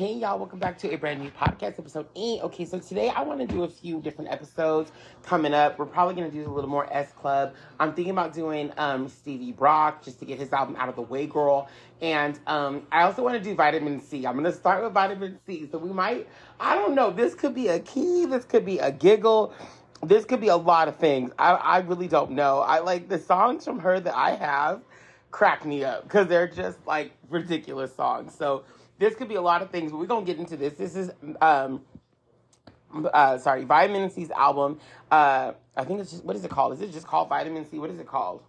Hey y'all, welcome back to a brand new podcast, episode 8. Okay, so today I want to do a few different episodes coming up. We're probably going to do a little more S Club. I'm thinking about doing um, Stevie Brock just to get his album out of the way, girl. And um, I also want to do Vitamin C. I'm going to start with Vitamin C. So we might, I don't know, this could be a key, this could be a giggle. This could be a lot of things. I, I really don't know. I like the songs from her that I have crack me up because they're just like ridiculous songs. So this could be a lot of things, but we're gonna get into this. This is um uh sorry, Vitamin C's album. Uh I think it's just what is it called? Is it just called Vitamin C? What is it called?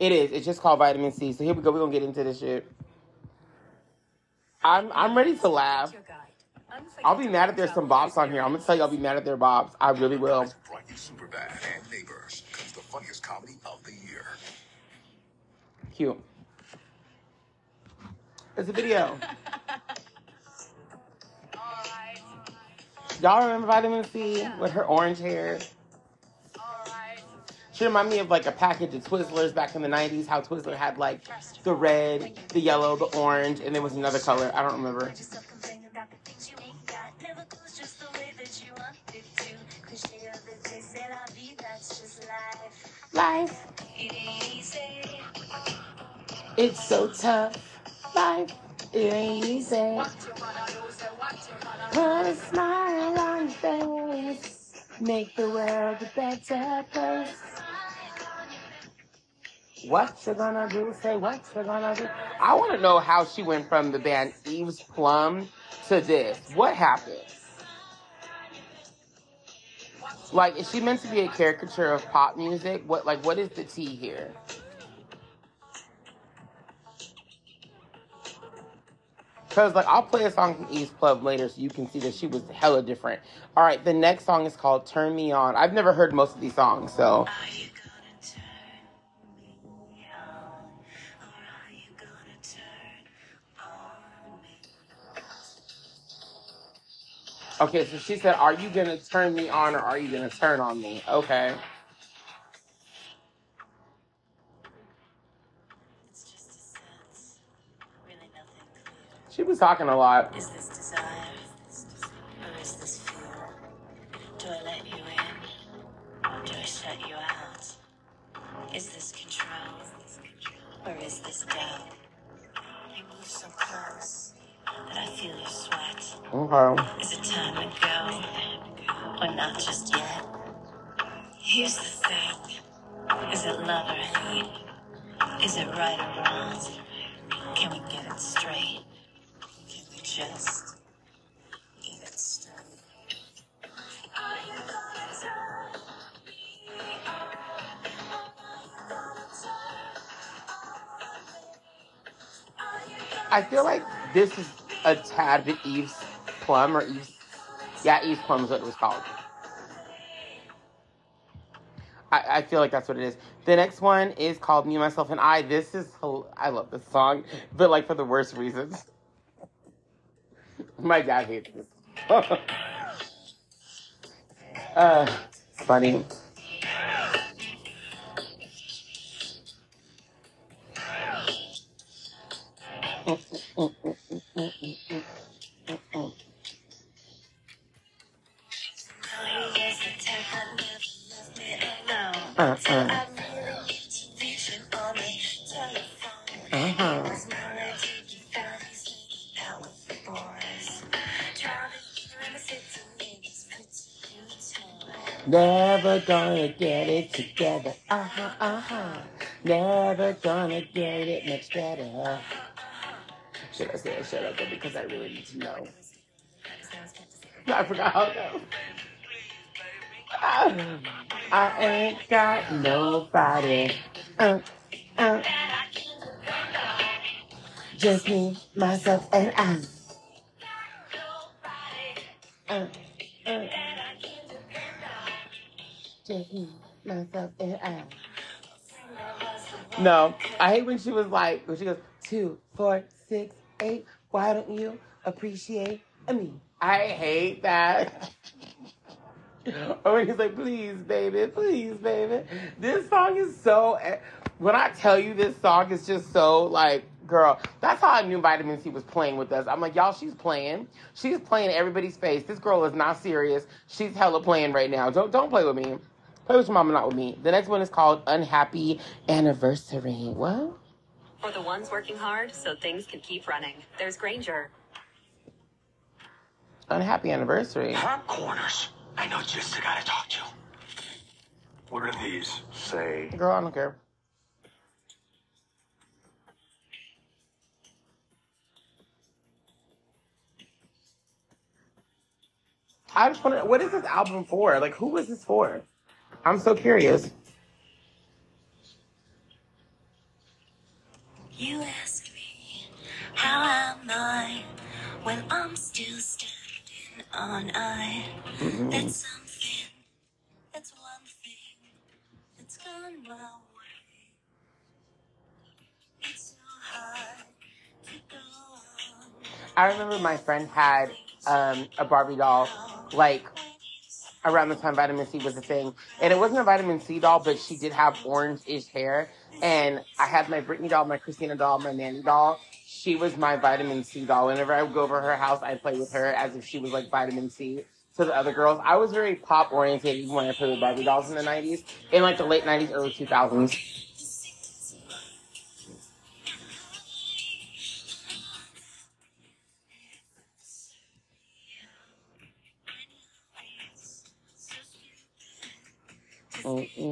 It is. It's just called Vitamin C. So here we go. We're gonna get into this shit. I'm I'm ready to laugh. I'll be mad if there's some bops on here. I'm gonna tell you I'll be mad if there are bops. I really will. Brought you Superbad and Neighbors. It's the funniest comedy of the year. Cute. It's a video. Y'all remember Vitamin C with her orange hair? She remind me of like a package of Twizzlers back in the 90s, how Twizzler had like the red, the yellow, the orange, and there was another color. I don't remember. yourself complaining about the things you ain't got. Never goes just the way that you want it to. Cliche of the day, c'est la vie, that's just life. Life, It ain't easy. it's so tough. Life, it ain't easy. Put a smile on your face. Make the world a better place. What you gonna do? Say what you gonna do. I want to know how she went from the band Eve's Plum to this. What happened? Like, is she meant to be a caricature of pop music? What, like, what is the tea here? Cause like I'll play a song from Eve's Plum later so you can see that she was hella different. All right, the next song is called "Turn Me On." I've never heard most of these songs, so Are you gonna turn me on? Or are you gonna turn on me? okay. So she said, "Are you gonna turn me on or are you gonna turn on me?" Okay. She was talking a lot. Is this desire? Or is this fear? Do I let you in? Or do I shut you out? Is this control? Or is this doubt? You move so close that I feel your sweat. Okay. Is it time to go? Or not just yet? Here's the thing. Is it love or hate? Is it right or wrong? Can we get it straight? Can we just get it straight? Are you gonna turn me on? Are you gonna turn on me? Are you gonna I feel like this is a tad bit Eve's Plum or Eve's. Yeah, Eve's Plum is what it was called. I, I feel like that's what it is. The next one is called Me, Myself, and I. This is, I love this song, but like for the worst reasons. My dad hates this. uh, funny. Gonna get it together. Uh huh, uh huh. Never gonna get it much better. Should I say it? Should I go? Because I really need to know. I forgot how to. Ah, I ain't got nobody. Uh, uh. Just me, myself, and I. Uh, uh. No, I hate when she was like, when she goes, two, four, six, eight. Why don't you appreciate me? I hate that. or when he's like, please, baby, please, baby. This song is so. When I tell you this song is just so like Girl, that's how I knew Vitamin C was playing with us. I'm like, y'all, she's playing. She's playing everybody's face. This girl is not serious. She's hella playing right now. Don't don't play with me. Play with your mama, not with me. The next one is called Unhappy Anniversary. What? For the ones working hard so things can keep running. There's Granger. Unhappy Anniversary. Front corners. I know just the guy to talk to. What are these? Say, Girl, I don't care. I just wonder, what is this album for? Like, who is this for? I'm so curious. You ask me, how am I when I'm still standing on I? That's something, that's one thing that's gone my way. It's so hard to go on. I remember my friend had um, a Barbie doll, like, around the time vitamin C was a thing. And it wasn't a vitamin C doll, but she did have orange-ish hair. And I had my Britney doll, my Christina doll, my Mandy doll. She was my vitamin C doll. Whenever I would go over her house, I'd play with her as if she was like vitamin C to the other girls. I was very pop oriented even when I played with Barbie dolls in the 90s, in like the late 90s, early 2000s.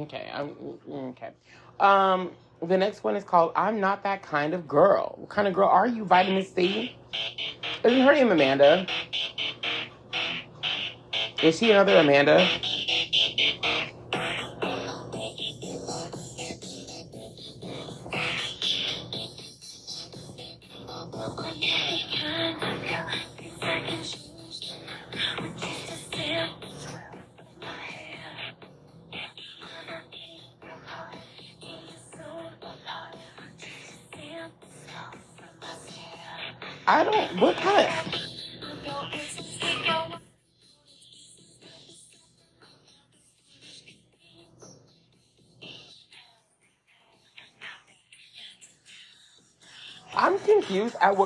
Okay, I'm okay. Um, the next one is called "I'm Not That Kind of Girl." What kind of girl are you? Vitamin C. Isn't her name Amanda? Is she another Amanda?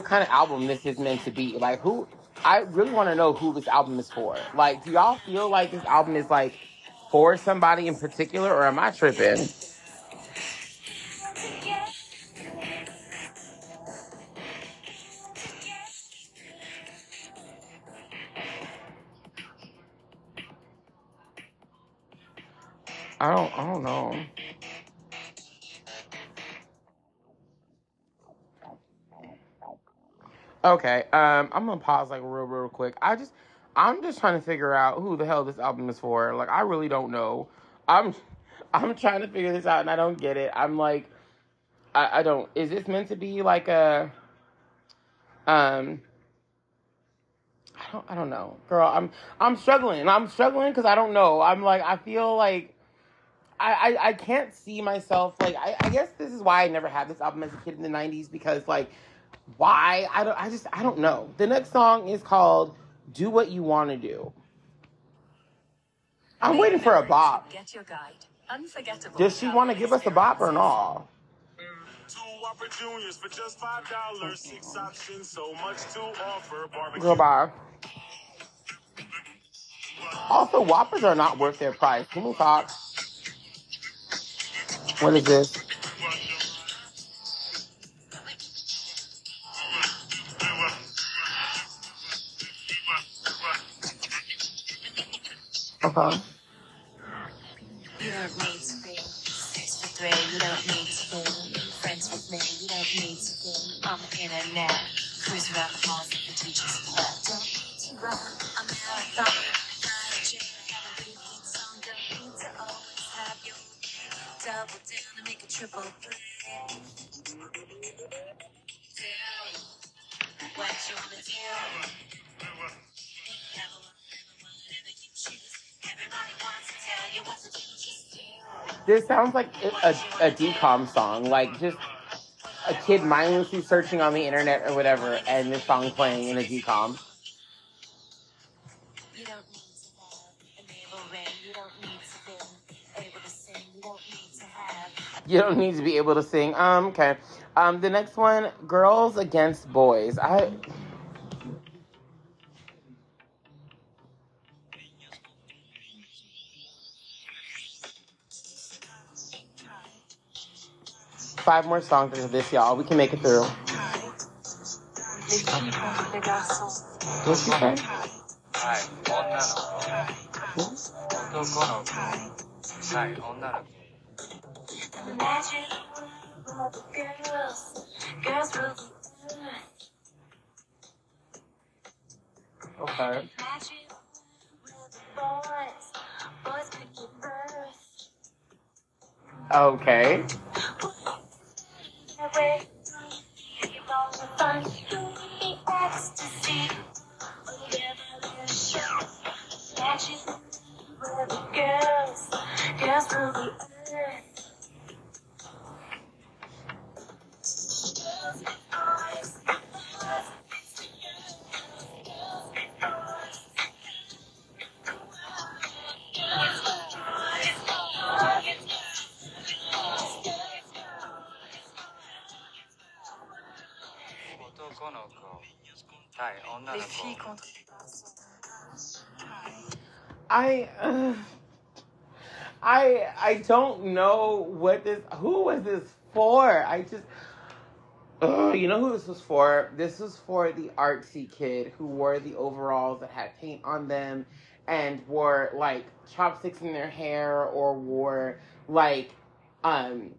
Kind of album this is meant to be. Like, who? I really want to know who this album is for. Like, do y'all feel like this album is like for somebody in particular, or am I tripping? I don't. I don't know. Okay, um, I'm gonna pause like real, real quick. I just, I'm just trying to figure out who the hell this album is for. Like, I really don't know. I'm, I'm trying to figure this out, and I don't get it. I'm like, I, I don't. Is this meant to be like a, um, I don't, I don't know, girl. I'm, I'm struggling. I'm struggling because I don't know. I'm like, I feel like. I, I, I can't see myself like I, I guess this is why I never had this album as a kid in the nineties because like why I don't I just I don't know. The next song is called Do What You Wanna Do. I'm waiting for a bop. Get your guide. Unforgettable. Does she wanna give us a bop or not? Mm, two Whopper Juniors for just five dollars. Six options, so much to offer. Barbecue. Goodbye. Also, Whoppers are not worth their price. Can we talk? What is this? Okay. You don't need to be six foot three. You don't need to be friends with me. You don't need to be on the internet. Cruise around the halls of the teacher's flat. Don't need to run a marathon. Not a repeat song. Don't need to always have your double down to make a triple play. What you wanna do? This sounds like a, a DCOM song, like just a kid mindlessly searching on the internet or whatever, and this song playing in a DCOM. You don't need to have a navel ring. You don't need to be able to sing. You don't need to have You don't need to be able to sing. Um, okay. Um, the next one, Girls Against Boys. I five more songs into this, y'all. We can make it through. What's she say? Okay. Okay girls, girls rule the I I don't know what this who was this for? I just you know who this was for? This was for the artsy kid who wore the overalls that had paint on them and wore like chopsticks in their hair or wore like um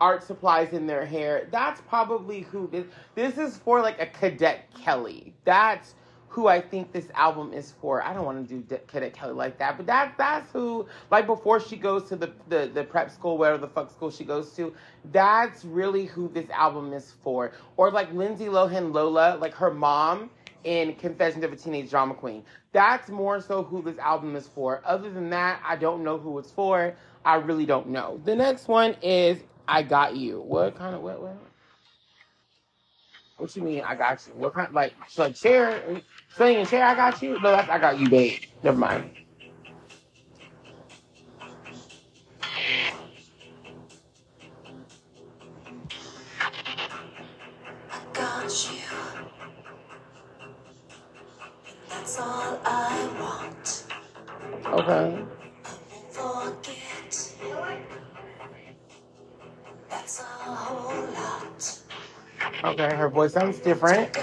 art supplies in their hair. That's probably who this this is for like a cadet Kelly. That's who I think this album is for. I don't want to do De- Cadet Kelly like that, but that that's who like before she goes to the, the the prep school, whatever the fuck school she goes to. That's really who this album is for. Or like Lindsay Lohan Lola, like her mom in Confessions of a Teenage Drama Queen. That's more so who this album is for. Other than that, I don't know who it's for. I really don't know. The next one is I Got You. What kind of what what? What you mean I got you? What kind like like Cher singing Cher I got you? No, that's I got you, babe. Never mind. I got you. That's all I want. Okay. Forget. That's a whole lot. Okay, her voice sounds different.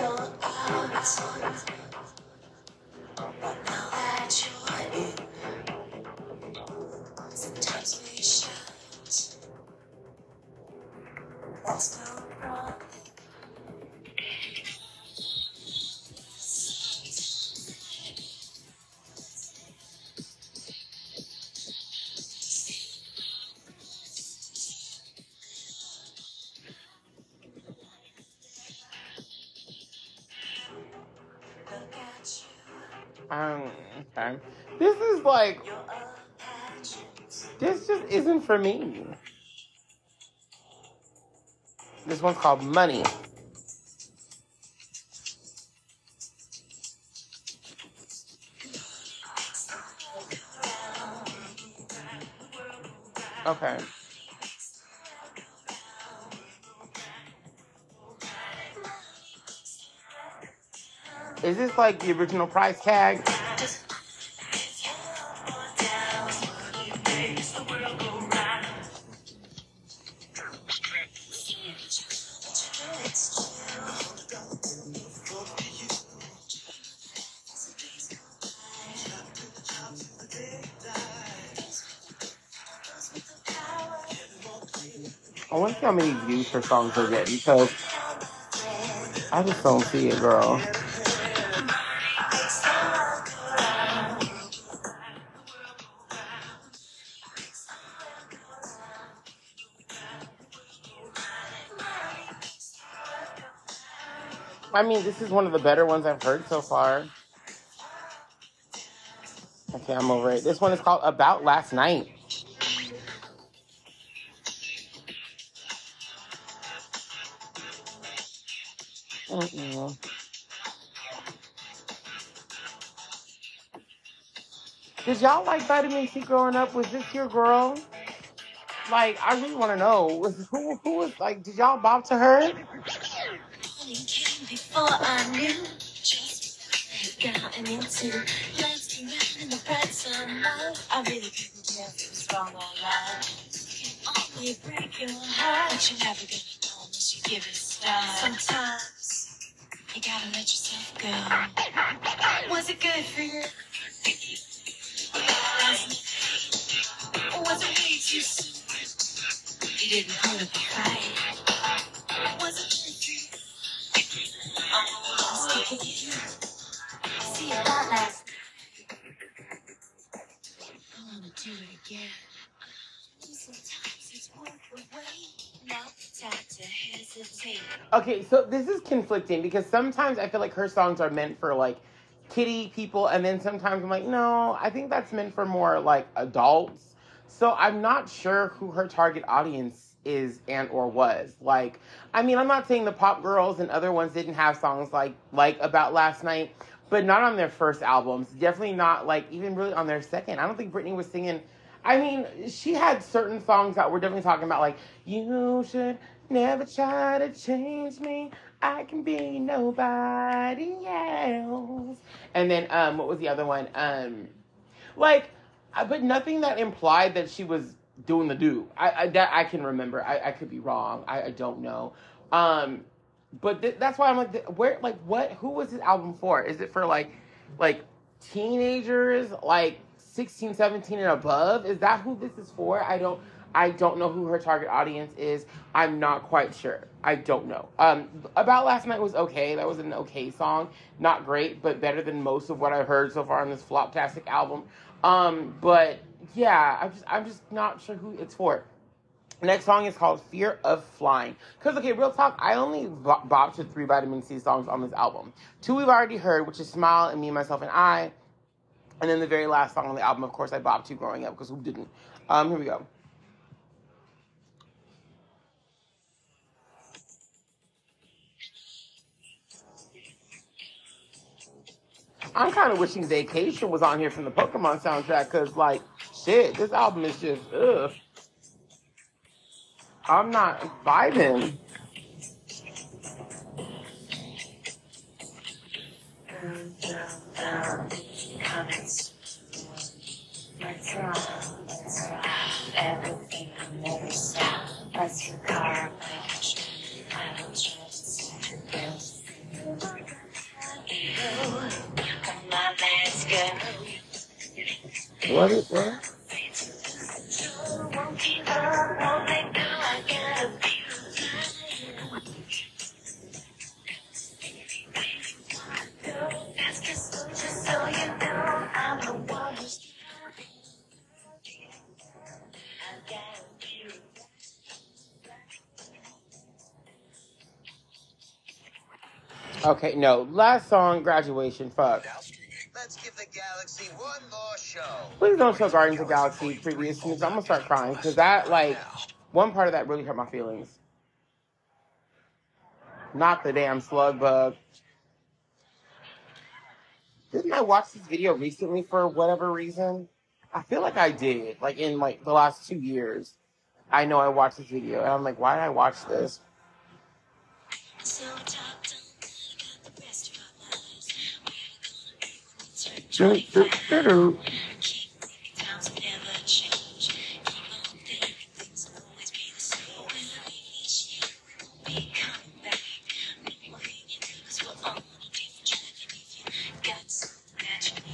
You. Um, okay. This is like this just isn't for me. This one's called Money. Okay. Is this like the original price tag? I want to see how many views her songs are getting because I just don't see it, girl. I mean, this is one of the better ones I've heard so far. Okay, I'm over it. This one is called About Last Night. Did y'all like vitamin C growing up? Was this your girl? Like, I really want to know who who was like. Did y'all bop to her? I I really couldn't tell if it was or. Can only break your heart. But you're never gonna know unless you give it a. Sometimes you gotta let yourself go. Was it good for you? Was it way too soon? You didn't put up a Okay, so this is conflicting because sometimes I feel like her songs are meant for like kitty people, and then sometimes I'm like, no, I think that's meant for more like adults. So I'm not sure who her target audience is and or was. Like, I mean, I'm not saying the pop girls and other ones didn't have songs like like about last night, but not on their first albums. Definitely not like even really on their second. I don't think Britney was singing. I mean, she had certain songs that were definitely talking about like you should never try to change me. I can be nobody else. And then um, what was the other one? Um, like, uh, but nothing that implied that she was doing the do. I, I that I can remember. I, I could be wrong. I, I don't know. Um, but th- that's why I'm like, th- where, like, what? Who was this album for? Is it for like, like teenagers, like 16, 17 and above? Is that who this is for? I don't. I don't know who her target audience is. I'm not quite sure. I don't know. Um, about last night was okay. That was an okay song. Not great, but better than most of what I've heard so far on this floptastic album. Um, but yeah, I'm just I'm just not sure who it's for. Next song is called Fear of Flying. Because, okay, real talk, I only bo- bopped to three Vitamin C songs on this album. Two we've already heard, which is Smile and Me, Myself, and I. And then the very last song on the album, of course, I bopped to growing up, because who didn't? Um, here we go. I'm kind of wishing Vacation was on here from the Pokemon soundtrack, because, like, shit, this album is just, ugh. I'm not vibing. Everything will never stop. Gotta Okay, no. Last song, Graduation. Fuck. Please don't show Guardians of the Galaxy previous 'cause I'm gonna start crying, because that, like, one part of that really hurt my feelings. Not the damn slug bug. Didn't I watch this video recently for whatever reason? I feel like I did, like in like the last two years. I know I watched this video, and I'm like, why did I watch this?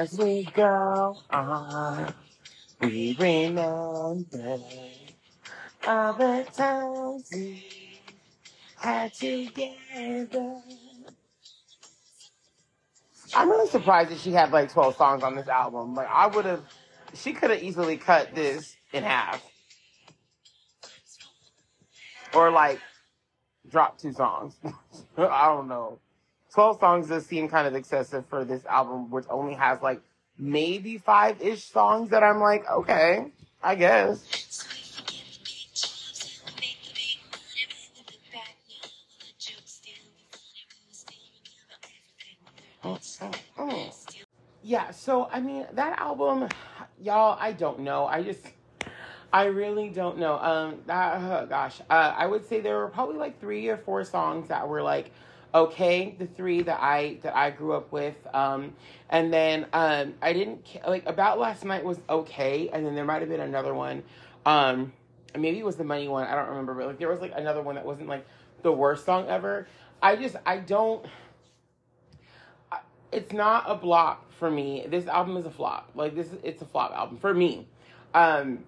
As we go on, we remember all the times we had together. I'm really surprised that she had like 12 songs on this album. Like, I would have, she could have easily cut this in half. Or like drop two songs. I don't know. 12 songs does seem kind of excessive for this album, which only has like maybe five ish songs that I'm like, okay, I guess. Yeah, so I mean, that album, y'all, I don't know. I just. I really don't know. Um, that, oh, gosh, uh, I would say there were probably like three or four songs that were like okay. The three that I that I grew up with, um, and then um, I didn't like about last night was okay, and then there might have been another one. Um, maybe it was the money one. I don't remember, but like there was like another one that wasn't like the worst song ever. I just I don't. It's not a block for me. This album is a flop. Like this, it's a flop album for me. Um,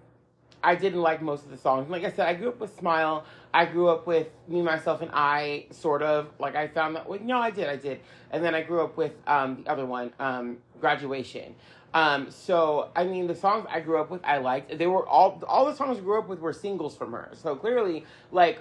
I didn't like most of the songs. Like I said, I grew up with Smile. I grew up with Me, Myself, and I, sort of. Like I found that. Well, no, I did, I did. And then I grew up with um, the other one, um, Graduation. Um, so I mean, the songs I grew up with, I liked. They were all all the songs I grew up with were singles from her. So clearly, like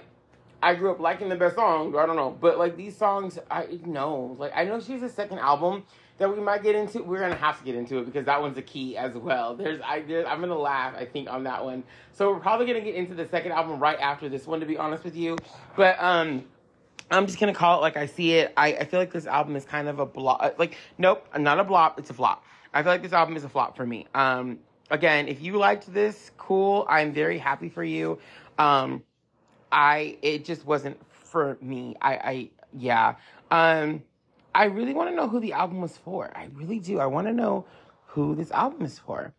I grew up liking the best songs. I don't know, but like these songs, I know. Like I know she's a second album that we might get into. We're gonna have to get into it because that one's a key as well. There's I there's, I'm gonna laugh. I think on that one. So we're probably gonna get into the second album right after this one. To be honest with you, but um. I'm just gonna call it like I see it. I, I feel like this album is kind of a blop. Like, nope, not a blop. It's a flop. I feel like this album is a flop for me. Um, again, if you liked this, cool. I'm very happy for you. Um, I it just wasn't for me. I I yeah. Um I really want to know who the album was for. I really do. I want to know who this album is for.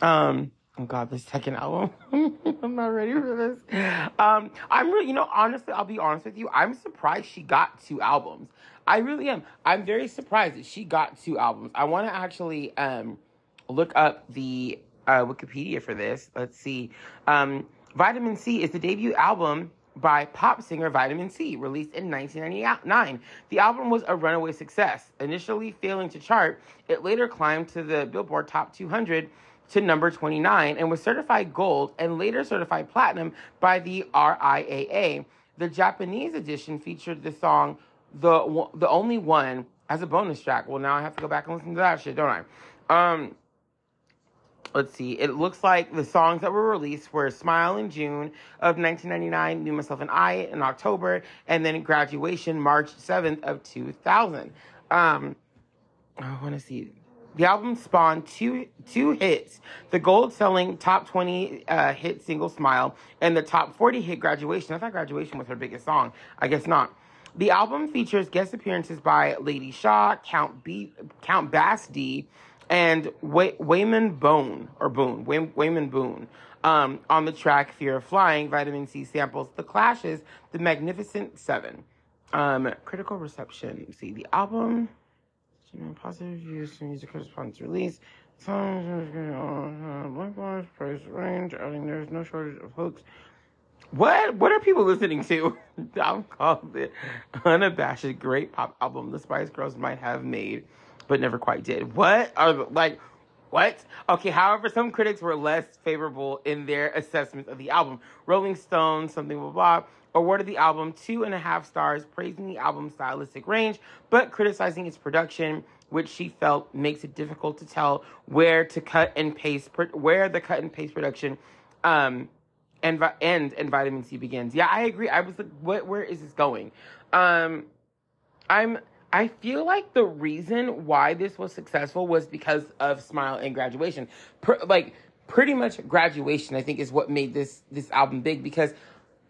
Um oh god, the second album. I'm not ready for this. Um I'm really you know honestly, I'll be honest with you. I'm surprised she got two albums. I really am. I'm very surprised that she got two albums. I want to actually um look up the uh, Wikipedia for this. Let's see. Um, Vitamin C is the debut album by pop singer Vitamin C, released in 1999. The album was a runaway success. Initially failing to chart, it later climbed to the Billboard Top 200 to number 29 and was certified gold and later certified platinum by the RIAA. The Japanese edition featured the song "The the Only One" as a bonus track. Well, now I have to go back and listen to that shit, don't I? Um, let's see. It looks like the songs that were released were Smile in June of 1999, Me, Myself, and I in October, and then Graduation March 7th of 2000. Um, I want to see. The album spawned two two hits: the gold-selling top 20 uh, hit single "Smile" and the top 40 hit "Graduation." I thought "Graduation" was her biggest song. I guess not. The album features guest appearances by Lady Saw, Count B, Count Bass D, and Way- Wayman Bone or Boone, Way- Wayman Boone. Um, on the track "Fear of Flying," Vitamin C samples The Clash's "The Magnificent Seven. Um, critical reception. See the album. Positive reviews to music correspondence release. Songs, likewise, price range. Think there's no shortage of hooks. What? What are people listening to? I'm called the unabashed great pop album the Spice Girls might have made, but never quite did. What are the, like? What? Okay, however, some critics were less favorable in their assessments of the album. Rolling Stone, something blah blah, awarded the album two and a half stars, praising the album's stylistic range, but criticizing its production, which she felt makes it difficult to tell where to cut and paste, where the cut and paste production, um, and and and vitamin C begins. Yeah, I agree. I was like, what? Where is this going? Um, I'm. I feel like the reason why this was successful was because of Smile and Graduation. Like pretty much Graduation, I think is what made this this album big because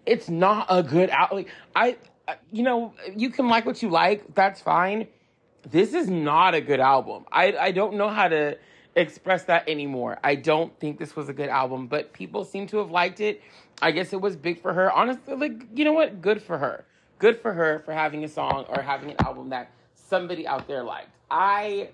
it's not a good album. Like, I, I- you know, you can like what you like. That's fine. This is not a good album. I I don't know how to express that anymore. I don't think this was a good album, but people seem to have liked it. I guess it was big for her. Honestly, like you know what? Good for her. Good for her for having a song or having an album that somebody out there liked. I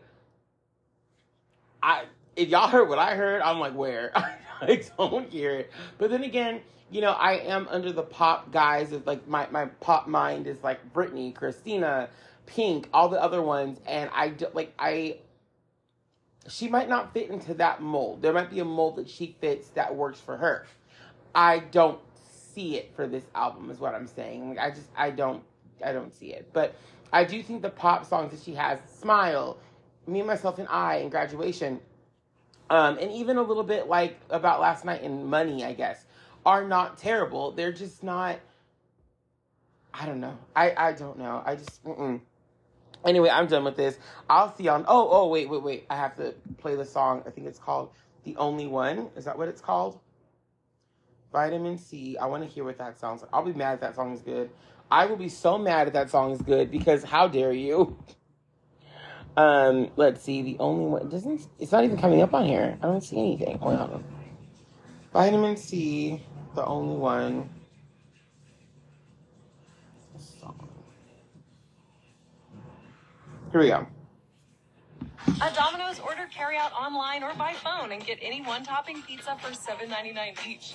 I if y'all heard what I heard, I'm like, where? I don't hear it. But then again, you know, I am under the pop guys of like my my pop mind is like Britney, Christina, Pink, all the other ones, and I do, like I she might not fit into that mold. There might be a mold that she fits that works for her. I don't see it for this album is what I'm saying. Like I just I don't I don't see it. But I do think the pop songs that she has, Smile, Me Myself and I and Graduation, um, and even a little bit like about last night and Money, I guess, are not terrible. They're just not I don't know. I I don't know. I just mm-mm. Anyway, I'm done with this. I'll see y'all. Oh, oh, wait, wait, wait. I have to play the song. I think it's called The Only One. Is that what it's called? Vitamin C. I want to hear what that sounds like. I'll be mad if that song is good. I will be so mad if that song is good because how dare you? Um, let's see. The only one doesn't. It's not even coming up on here. I don't see anything. Hold on. Vitamin C. The only one. Here we go. A Domino's, order carry out online or by phone and get any one topping pizza for $7.99 each.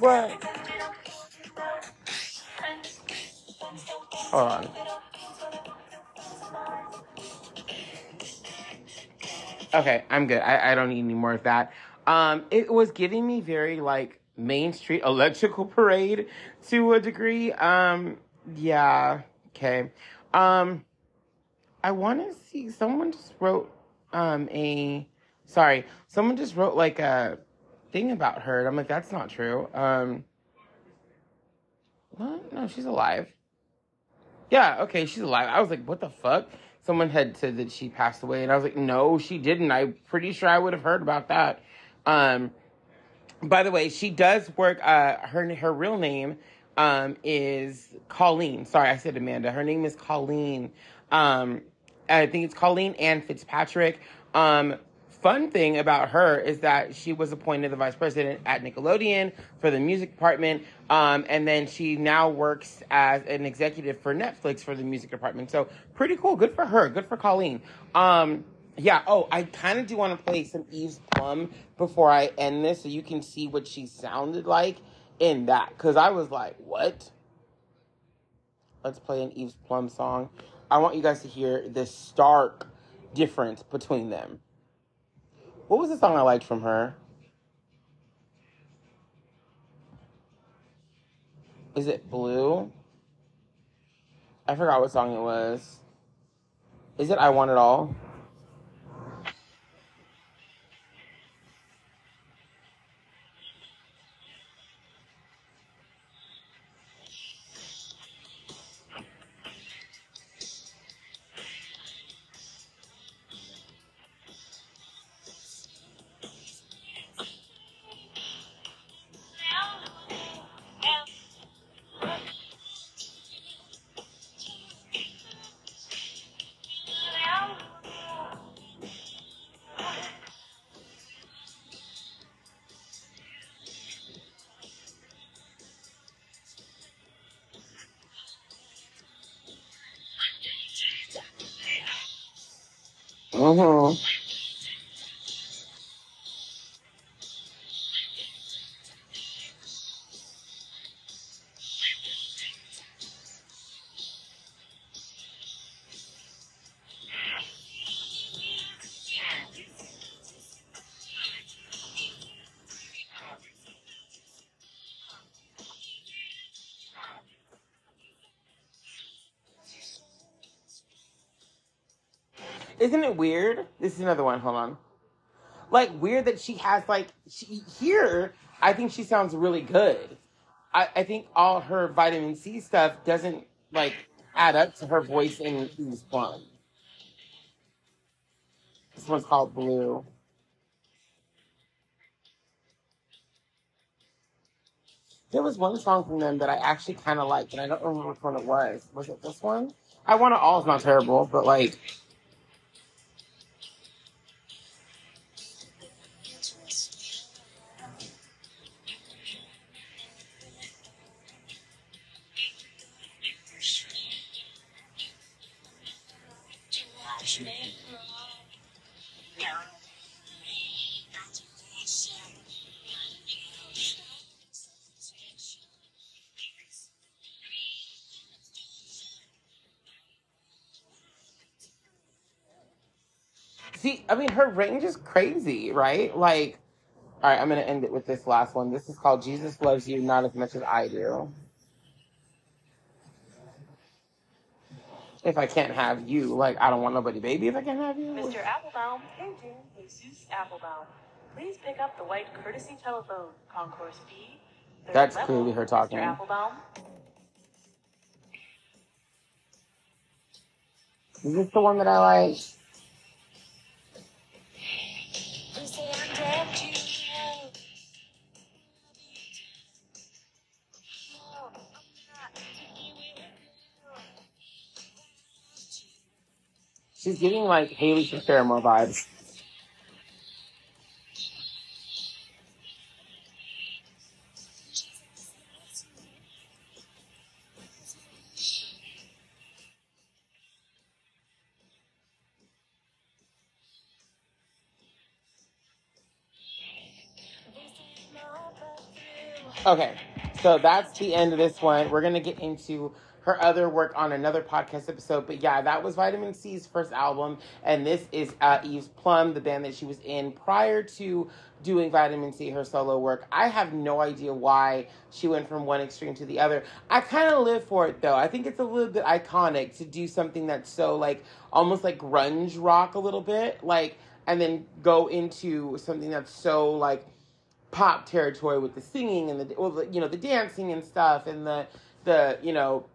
What? Hold on. Okay, I'm good. I, I don't need any more of that. Um, it was giving me very like Main Street Electrical Parade to a degree. Um, yeah. Okay. Um, I want to see. Someone just wrote um a. Sorry, someone just wrote like a thing about her. And I'm like, that's not true. Um, what? No, she's alive. Yeah, okay, she's alive. I was like, what the fuck? Someone had said that she passed away, and I was like, no, she didn't. I'm pretty sure I would have heard about that. Um, by the way, she does work. Uh, her her real name um is Colleen. Sorry, I said Amanda. Her name is Colleen. Um, I think it's Colleen Ann Fitzpatrick. Um, fun thing about her is that she was appointed the vice president at Nickelodeon for the music department. Um, and then she now works as an executive for Netflix for the music department. So pretty cool. Good for her. Good for Colleen. Um, yeah. Oh, I kind of do want to play some Eve's Plum before I end this so you can see what she sounded like in that. Cause I was like, what? Let's play an Eve's Plum song. I want you guys to hear the stark difference between them. What was the song I liked from her? Is it Blue? I forgot what song it was. Is it I Want It All? Mm-hmm. Isn't it weird? This is another one. Hold on. Like weird that she has like she here. I think she sounds really good. I, I think all her vitamin C stuff doesn't like add up to her voice in these one. This one's called Blue. There was one song from them that I actually kind of liked, and I don't remember which one it was. Was it this one? I Want It All is not terrible, but like, her range is crazy, right? Like, all right, I'm gonna end it with this last one. This is called "Jesus Loves You Not as Much as I Do." If I can't have you, like, I don't want nobody, baby. If I can't have you, Mr. Applebaum, hey June, Jesus Applebaum. Please pick up the white courtesy telephone, concourse B. third That's level. clearly her talking. Mr. Applebaum. is this the one that I like? She's giving like Haley Shafirma vibes. Okay, so that's the end of this one. We're gonna get into her other work on another podcast episode. But yeah, that was Vitamin C's first album, and this is uh, Eve's Plum, the band that she was in prior to doing Vitamin C, her solo work. I have no idea why she went from one extreme to the other. I kind of live for it though. I think it's a little bit iconic to do something that's so like almost like grunge rock a little bit, like, and then go into something that's so like pop territory with the singing and the well, you know the dancing and stuff and the the you know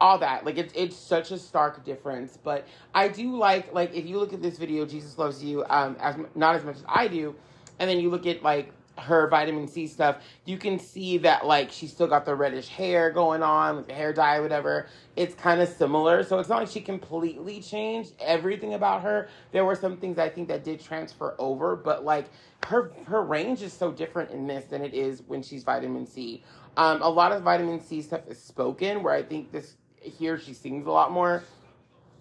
all that. Like it's it's such a stark difference but i do like like if you look at this video jesus loves you um as not as much as i do and then you look at like her vitamin c stuff you can see that like she's still got the reddish hair going on with the hair dye whatever. It's kind of similar so it's not like she completely changed everything about her. There were some things i think that did transfer over but like her her range is so different in this than it is when she's vitamin c. Um, a lot of vitamin c stuff is spoken where i think this here she sings a lot more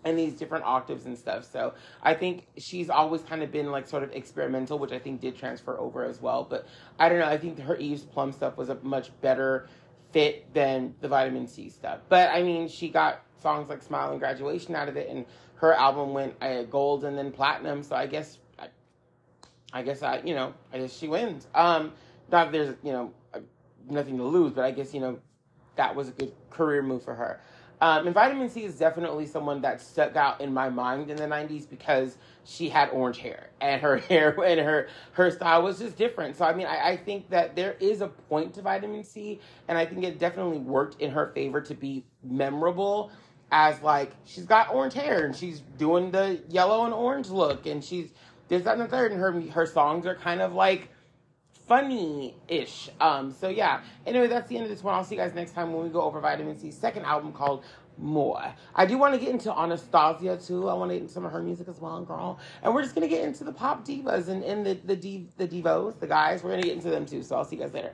and these different octaves and stuff. So I think she's always kind of been like sort of experimental, which I think did transfer over as well. But I don't know. I think her Eve's Plum stuff was a much better fit than the vitamin C stuff. But I mean, she got songs like Smile and Graduation out of it, and her album went uh, gold and then platinum. So I guess, I, I guess I, you know, I guess she wins. Um, not there's, you know, uh, nothing to lose, but I guess you know, that was a good career move for her. Um, and Vitamin C is definitely someone that stuck out in my mind in the '90s because she had orange hair and her hair and her her style was just different. So I mean, I, I think that there is a point to Vitamin C, and I think it definitely worked in her favor to be memorable. As like she's got orange hair and she's doing the yellow and orange look, and she's this that and the third, and her her songs are kind of like funny-ish. Um, so yeah. Anyway, that's the end of this one. I'll see you guys next time when we go over Vitamin C's second album called More. I do want to get into Anastacia too. I want to get into some of her music as well, girl. And we're just gonna get into the pop divas and, and the the div, the divos, the guys. We're gonna get into them too. So I'll see you guys later.